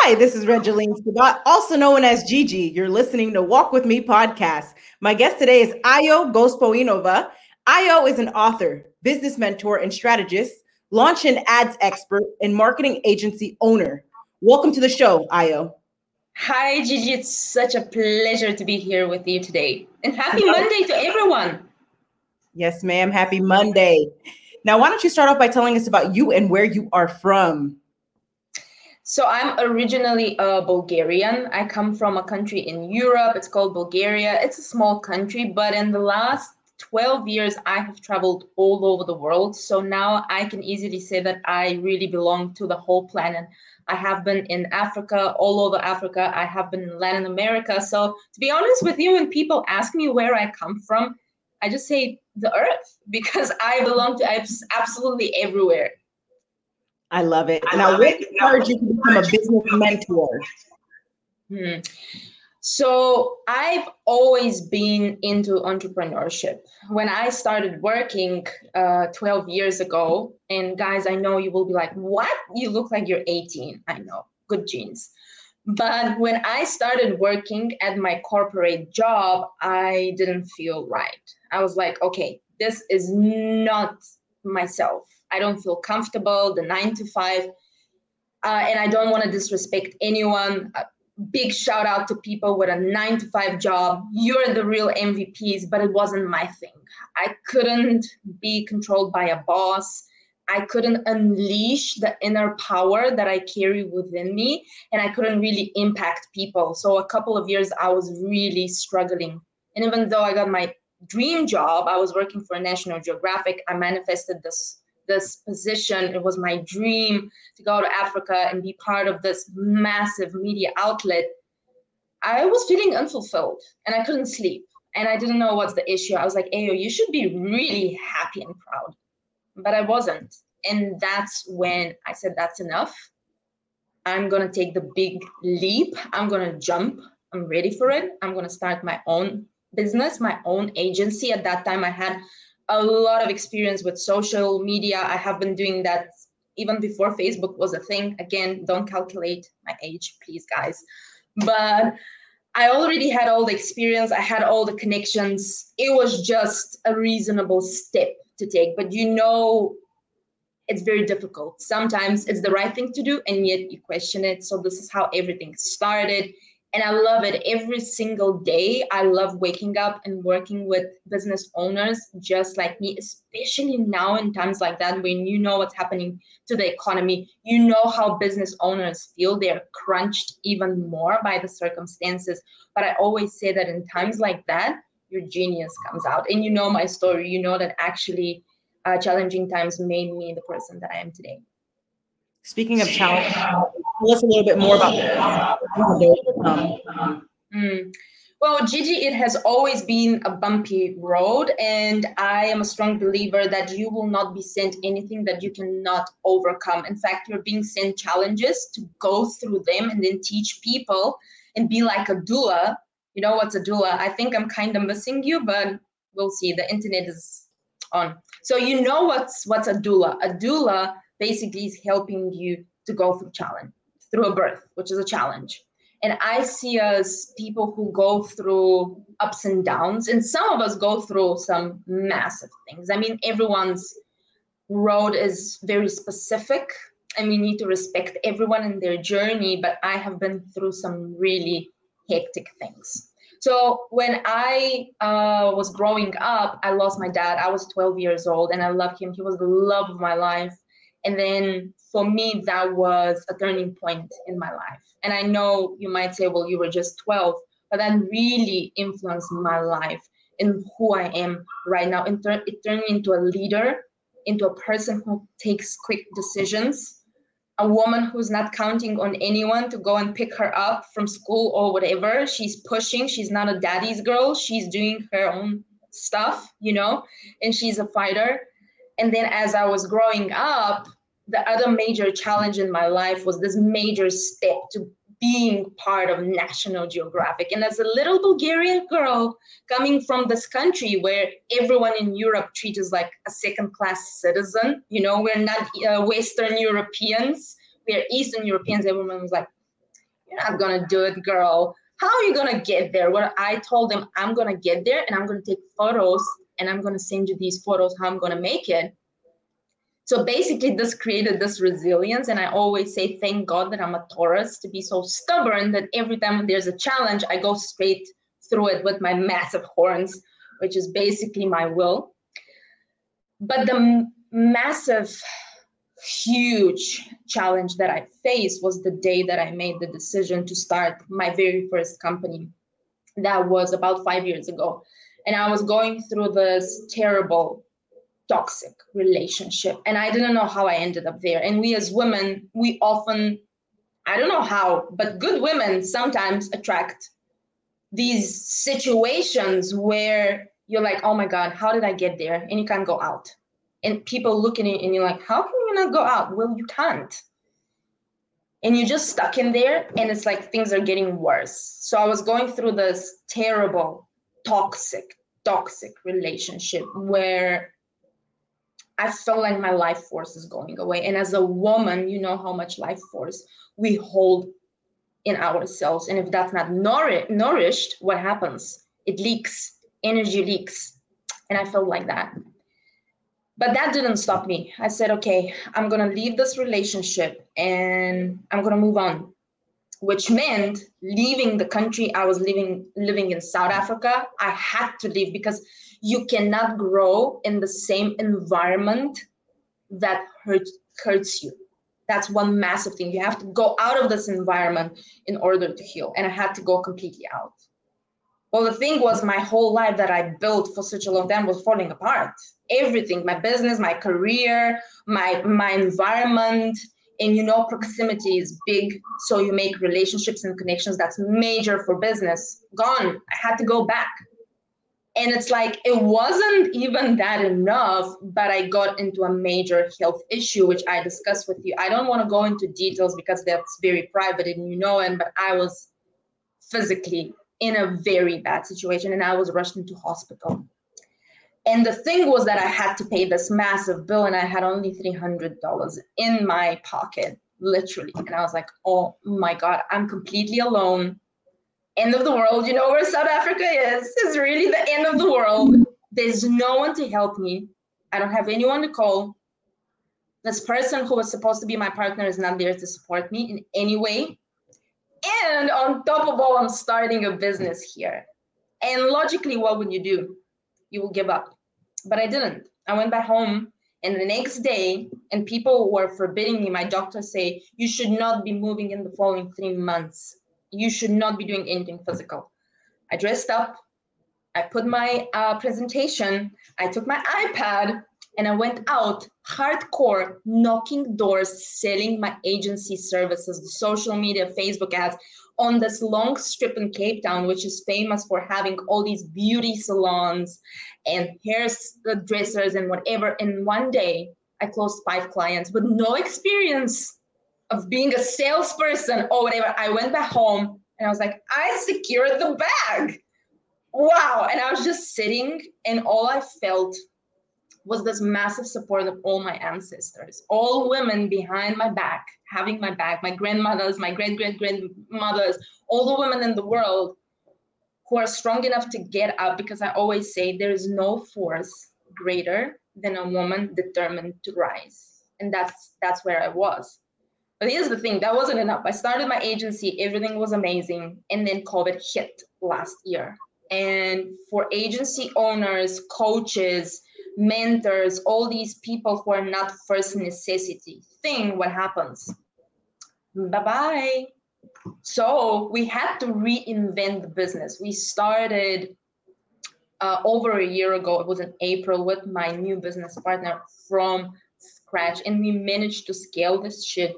Hi, this is Regeline Scott, also known as Gigi. You're listening to Walk With Me podcast. My guest today is Ayo Gospodinova. Ayo is an author, business mentor, and strategist, launch and ads expert, and marketing agency owner. Welcome to the show, Ayo. Hi, Gigi. It's such a pleasure to be here with you today. And happy Monday to everyone. Yes, ma'am. Happy Monday. Now, why don't you start off by telling us about you and where you are from? So I'm originally a Bulgarian. I come from a country in Europe. It's called Bulgaria. It's a small country, but in the last 12 years, I have traveled all over the world. So now I can easily say that I really belong to the whole planet. I have been in Africa, all over Africa. I have been in Latin America. So to be honest with you, when people ask me where I come from, I just say the earth because I belong to absolutely everywhere. I love it. And I now, love what encouraged you to become a business mentor? Hmm. So I've always been into entrepreneurship. When I started working uh, 12 years ago, and guys, I know you will be like, what? You look like you're 18. I know, good genes. But when I started working at my corporate job, I didn't feel right. I was like, okay, this is not myself. I don't feel comfortable, the nine to five. Uh, and I don't want to disrespect anyone. A big shout out to people with a nine to five job. You're the real MVPs, but it wasn't my thing. I couldn't be controlled by a boss. I couldn't unleash the inner power that I carry within me, and I couldn't really impact people. So, a couple of years, I was really struggling. And even though I got my dream job, I was working for National Geographic, I manifested this this position. It was my dream to go to Africa and be part of this massive media outlet. I was feeling unfulfilled and I couldn't sleep. And I didn't know what's the issue. I was like, Ayo, you should be really happy and proud. But I wasn't. And that's when I said, that's enough. I'm going to take the big leap. I'm going to jump. I'm ready for it. I'm going to start my own business, my own agency. At that time, I had a lot of experience with social media. I have been doing that even before Facebook was a thing. Again, don't calculate my age, please, guys. But I already had all the experience, I had all the connections. It was just a reasonable step to take. But you know, it's very difficult. Sometimes it's the right thing to do, and yet you question it. So, this is how everything started and I love it every single day. I love waking up and working with business owners just like me, especially now in times like that when you know what's happening to the economy. You know how business owners feel. They're crunched even more by the circumstances. But I always say that in times like that, your genius comes out. And you know my story. You know that actually uh, challenging times made me the person that I am today. Speaking of challenge, tell us a little bit more about mm. Well, Gigi, it has always been a bumpy road, and I am a strong believer that you will not be sent anything that you cannot overcome. In fact, you're being sent challenges to go through them and then teach people and be like a doula. You know what's a doula? I think I'm kind of missing you, but we'll see. The internet is on. So you know what's what's a doula? A doula basically is helping you to go through challenge, through a birth, which is a challenge. And I see us people who go through ups and downs, and some of us go through some massive things. I mean, everyone's road is very specific, and we need to respect everyone in their journey. But I have been through some really hectic things. So when I uh, was growing up, I lost my dad. I was 12 years old, and I loved him. He was the love of my life. And then for me, that was a turning point in my life. And I know you might say, well, you were just 12, but that really influenced my life and who I am right now. It, it turned me into a leader, into a person who takes quick decisions, a woman who's not counting on anyone to go and pick her up from school or whatever. She's pushing, she's not a daddy's girl, she's doing her own stuff, you know, and she's a fighter and then as I was growing up, the other major challenge in my life was this major step to being part of National Geographic. And as a little Bulgarian girl coming from this country where everyone in Europe treats us like a second class citizen, you know, we're not uh, Western Europeans, we're Eastern Europeans. Everyone was like, You're not gonna do it, girl. How are you gonna get there? Well, I told them I'm gonna get there and I'm gonna take photos and I'm gonna send you these photos how I'm gonna make it. So basically, this created this resilience. And I always say, thank God that I'm a Taurus to be so stubborn that every time there's a challenge, I go straight through it with my massive horns, which is basically my will. But the massive, huge challenge that I faced was the day that I made the decision to start my very first company. That was about five years ago. And I was going through this terrible, toxic relationship. And I didn't know how I ended up there. And we as women, we often, I don't know how, but good women sometimes attract these situations where you're like, oh my God, how did I get there? And you can't go out. And people look at you and you're like, how can you not go out? Well, you can't. And you're just stuck in there, and it's like things are getting worse. So I was going through this terrible, toxic, toxic relationship where I felt like my life force is going away. And as a woman, you know how much life force we hold in ourselves. And if that's not nour- nourished, what happens? It leaks, energy leaks. And I felt like that. But that didn't stop me. I said, okay, I'm going to leave this relationship and I'm going to move on, which meant leaving the country I was living living in South Africa. I had to leave because you cannot grow in the same environment that hurts hurts you. That's one massive thing. You have to go out of this environment in order to heal and i had to go completely out. Well the thing was my whole life that i built for such a long time was falling apart. Everything my business my career my my environment and you know proximity is big so you make relationships and connections that's major for business. Gone. I had to go back and it's like it wasn't even that enough but i got into a major health issue which i discussed with you. I don't want to go into details because that's very private and you know and but i was physically in a very bad situation and i was rushed into hospital. And the thing was that i had to pay this massive bill and i had only $300 in my pocket literally. And i was like oh my god i'm completely alone end of the world. You know where South Africa is. It's really the end of the world. There's no one to help me. I don't have anyone to call. This person who was supposed to be my partner is not there to support me in any way. And on top of all, I'm starting a business here. And logically, what would you do? You will give up. But I didn't. I went back home and the next day, and people were forbidding me, my doctor say, you should not be moving in the following three months you should not be doing anything physical. I dressed up, I put my uh, presentation, I took my iPad, and I went out hardcore, knocking doors, selling my agency services, the social media, Facebook ads on this long strip in Cape Town, which is famous for having all these beauty salons and hairdressers and whatever. And one day, I closed five clients with no experience of being a salesperson or whatever, I went back home and I was like, I secured the bag. Wow. And I was just sitting, and all I felt was this massive support of all my ancestors, all women behind my back, having my back, my grandmothers, my great great grandmothers, all the women in the world who are strong enough to get up because I always say there is no force greater than a woman determined to rise. And that's that's where I was. But here's the thing that wasn't enough. I started my agency, everything was amazing. And then COVID hit last year. And for agency owners, coaches, mentors, all these people who are not first necessity thing, what happens? Bye bye. So we had to reinvent the business. We started uh, over a year ago, it was in April, with my new business partner from scratch. And we managed to scale this shit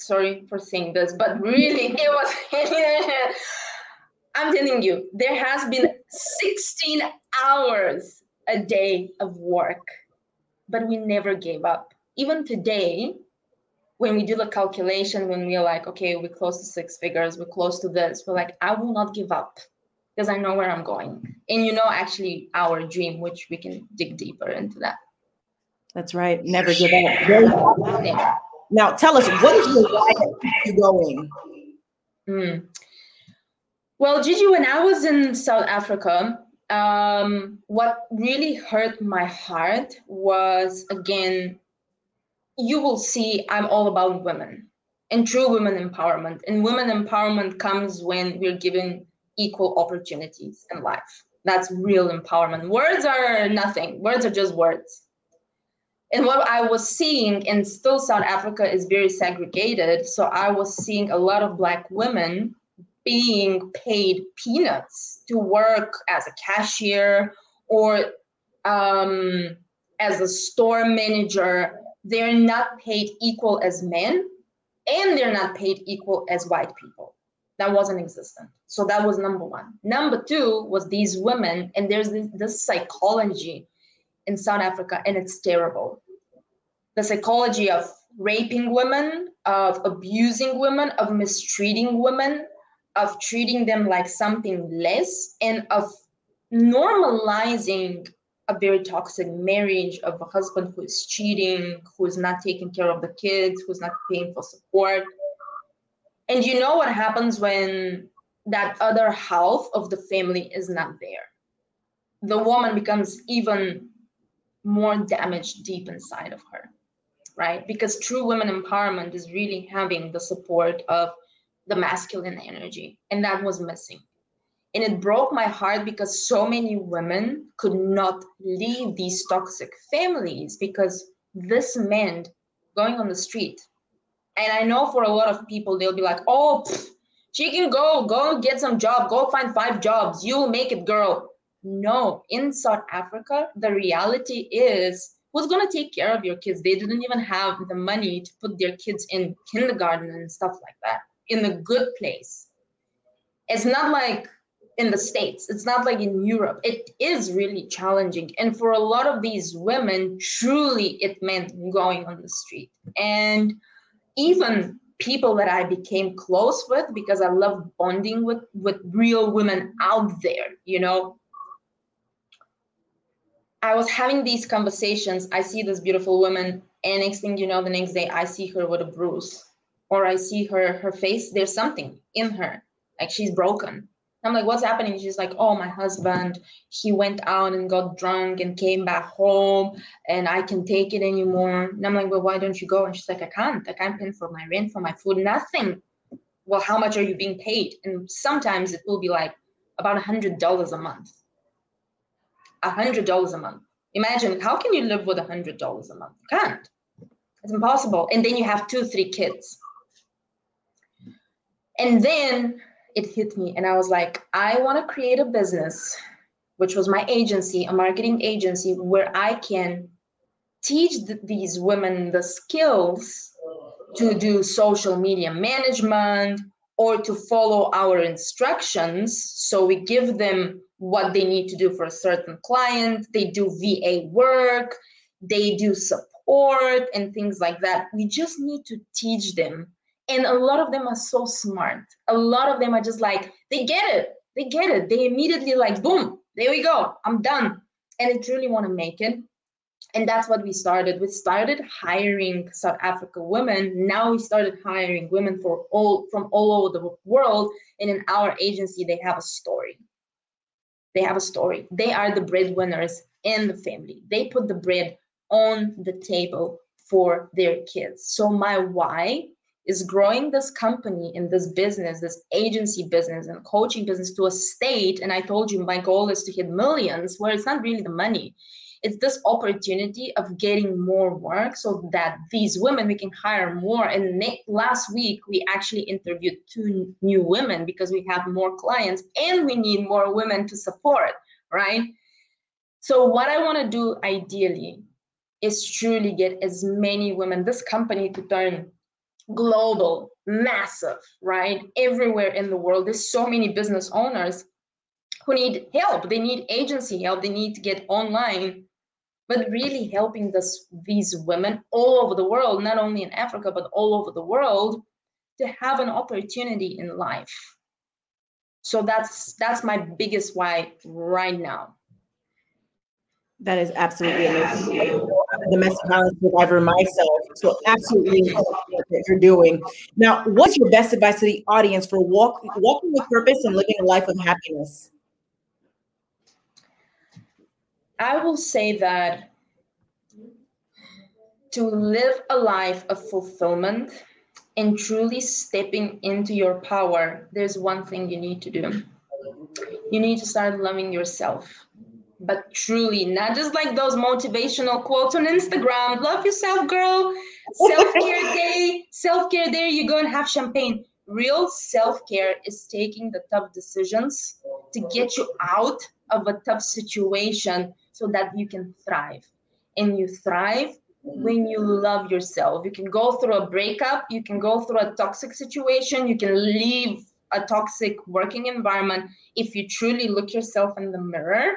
sorry for saying this, but really it was. I'm telling you, there has been 16 hours a day of work, but we never gave up. Even today, when we do the calculation, when we're like, okay, we're close to six figures, we're close to this, we're like, I will not give up because I know where I'm going. And you know, actually, our dream, which we can dig deeper into that. That's right. Never give up. Now, tell us what is your why you going? Mm. Well, Gigi, when I was in South Africa, um, what really hurt my heart was again, you will see I'm all about women and true women empowerment. And women empowerment comes when we're given equal opportunities in life. That's real empowerment. Words are nothing, words are just words. And what I was seeing, and still South Africa is very segregated. So I was seeing a lot of Black women being paid peanuts to work as a cashier or um, as a store manager. They're not paid equal as men, and they're not paid equal as white people. That wasn't existent. So that was number one. Number two was these women, and there's this, this psychology in South Africa, and it's terrible. The psychology of raping women, of abusing women, of mistreating women, of treating them like something less, and of normalizing a very toxic marriage of a husband who is cheating, who is not taking care of the kids, who's not paying for support. And you know what happens when that other half of the family is not there? The woman becomes even more damage deep inside of her, right? Because true women empowerment is really having the support of the masculine energy, and that was missing. And it broke my heart because so many women could not leave these toxic families because this meant going on the street. And I know for a lot of people, they'll be like, oh, pff, she can go, go get some job, go find five jobs, you'll make it, girl. No, in South Africa, the reality is who's going to take care of your kids? They didn't even have the money to put their kids in kindergarten and stuff like that in a good place. It's not like in the States, it's not like in Europe. It is really challenging. And for a lot of these women, truly it meant going on the street. And even people that I became close with because I love bonding with with real women out there, you know. I was having these conversations. I see this beautiful woman, and next thing you know, the next day I see her with a bruise or I see her her face, there's something in her, like she's broken. I'm like, what's happening? She's like, oh, my husband, he went out and got drunk and came back home and I can't take it anymore. And I'm like, well, why don't you go? And she's like, I can't. I can't pay for my rent, for my food, nothing. Well, how much are you being paid? And sometimes it will be like about a hundred dollars a month. A hundred dollars a month. Imagine how can you live with a hundred dollars a month? You can't. It's impossible. And then you have two, three kids. And then it hit me, and I was like, I want to create a business, which was my agency, a marketing agency, where I can teach th- these women the skills to do social media management or to follow our instructions. So we give them what they need to do for a certain client, they do VA work, they do support, and things like that. We just need to teach them. And a lot of them are so smart. A lot of them are just like they get it. They get it. They immediately like boom there we go. I'm done. And they truly want to make it. And that's what we started we started hiring south africa women. Now we started hiring women for all from all over the world. And in our agency they have a story they have a story they are the breadwinners in the family they put the bread on the table for their kids so my why is growing this company in this business, this agency business and coaching business to a state. And I told you my goal is to hit millions, where it's not really the money. It's this opportunity of getting more work so that these women we can hire more. And last week we actually interviewed two new women because we have more clients and we need more women to support, right? So what I want to do ideally is truly get as many women, this company to turn global, massive, right? Everywhere in the world, there's so many business owners who need help. They need agency help. They need to get online. But really helping this, these women all over the world, not only in Africa, but all over the world, to have an opportunity in life. So that's that's my biggest why right now. That is absolutely amazing. a domestic violence survivor myself, so absolutely that you're doing. Now, what's your best advice to the audience for walk, walking with purpose and living a life of happiness? I will say that to live a life of fulfillment and truly stepping into your power, there's one thing you need to do. You need to start loving yourself but truly not just like those motivational quotes on Instagram. Love yourself, girl. Self care day, self care day. You go and have champagne. Real self care is taking the tough decisions to get you out of a tough situation so that you can thrive. And you thrive when you love yourself. You can go through a breakup, you can go through a toxic situation, you can leave a toxic working environment if you truly look yourself in the mirror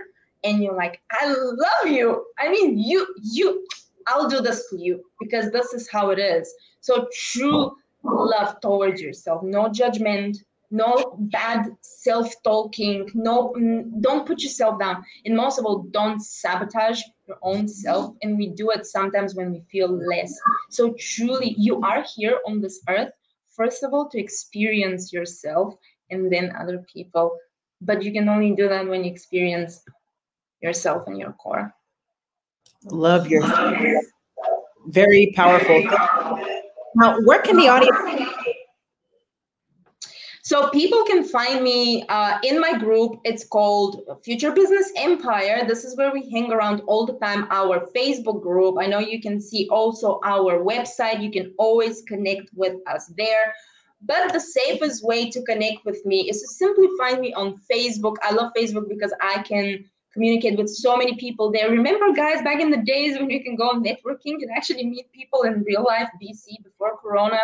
and you're like, I love you. I mean, you, you, I'll do this for you because this is how it is. So true love towards yourself, no judgment, no bad self-talking, no, mm, don't put yourself down. And most of all, don't sabotage your own self. And we do it sometimes when we feel less. So truly, you are here on this earth, first of all, to experience yourself and then other people. But you can only do that when you experience yourself and your core. Love your very powerful. Now, where can the audience? So people can find me uh, in my group. It's called Future Business Empire. This is where we hang around all the time. Our Facebook group. I know you can see also our website. You can always connect with us there. But the safest way to connect with me is to simply find me on Facebook. I love Facebook because I can communicate with so many people there. Remember, guys, back in the days when you can go networking and actually meet people in real life, BC, before Corona?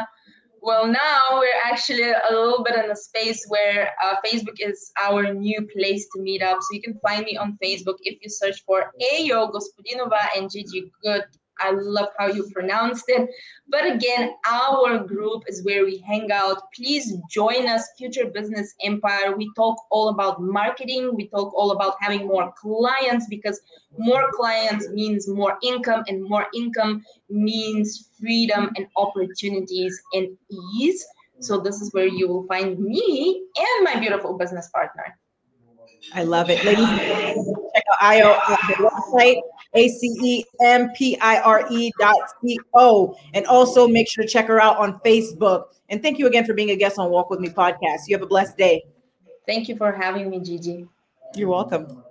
Well, now we're actually a little bit in a space where uh, Facebook is our new place to meet up. So you can find me on Facebook if you search for Ayo Gospodinova and Gigi Good I love how you pronounced it. But again, our group is where we hang out. Please join us, Future Business Empire. We talk all about marketing. We talk all about having more clients because more clients means more income, and more income means freedom and opportunities and ease. So, this is where you will find me and my beautiful business partner. I love it. Ladies, check out Ayo the website, A-C-E-M-P-I-R-E dot C-O. And also make sure to check her out on Facebook. And thank you again for being a guest on Walk With Me podcast. You have a blessed day. Thank you for having me, Gigi. You're welcome.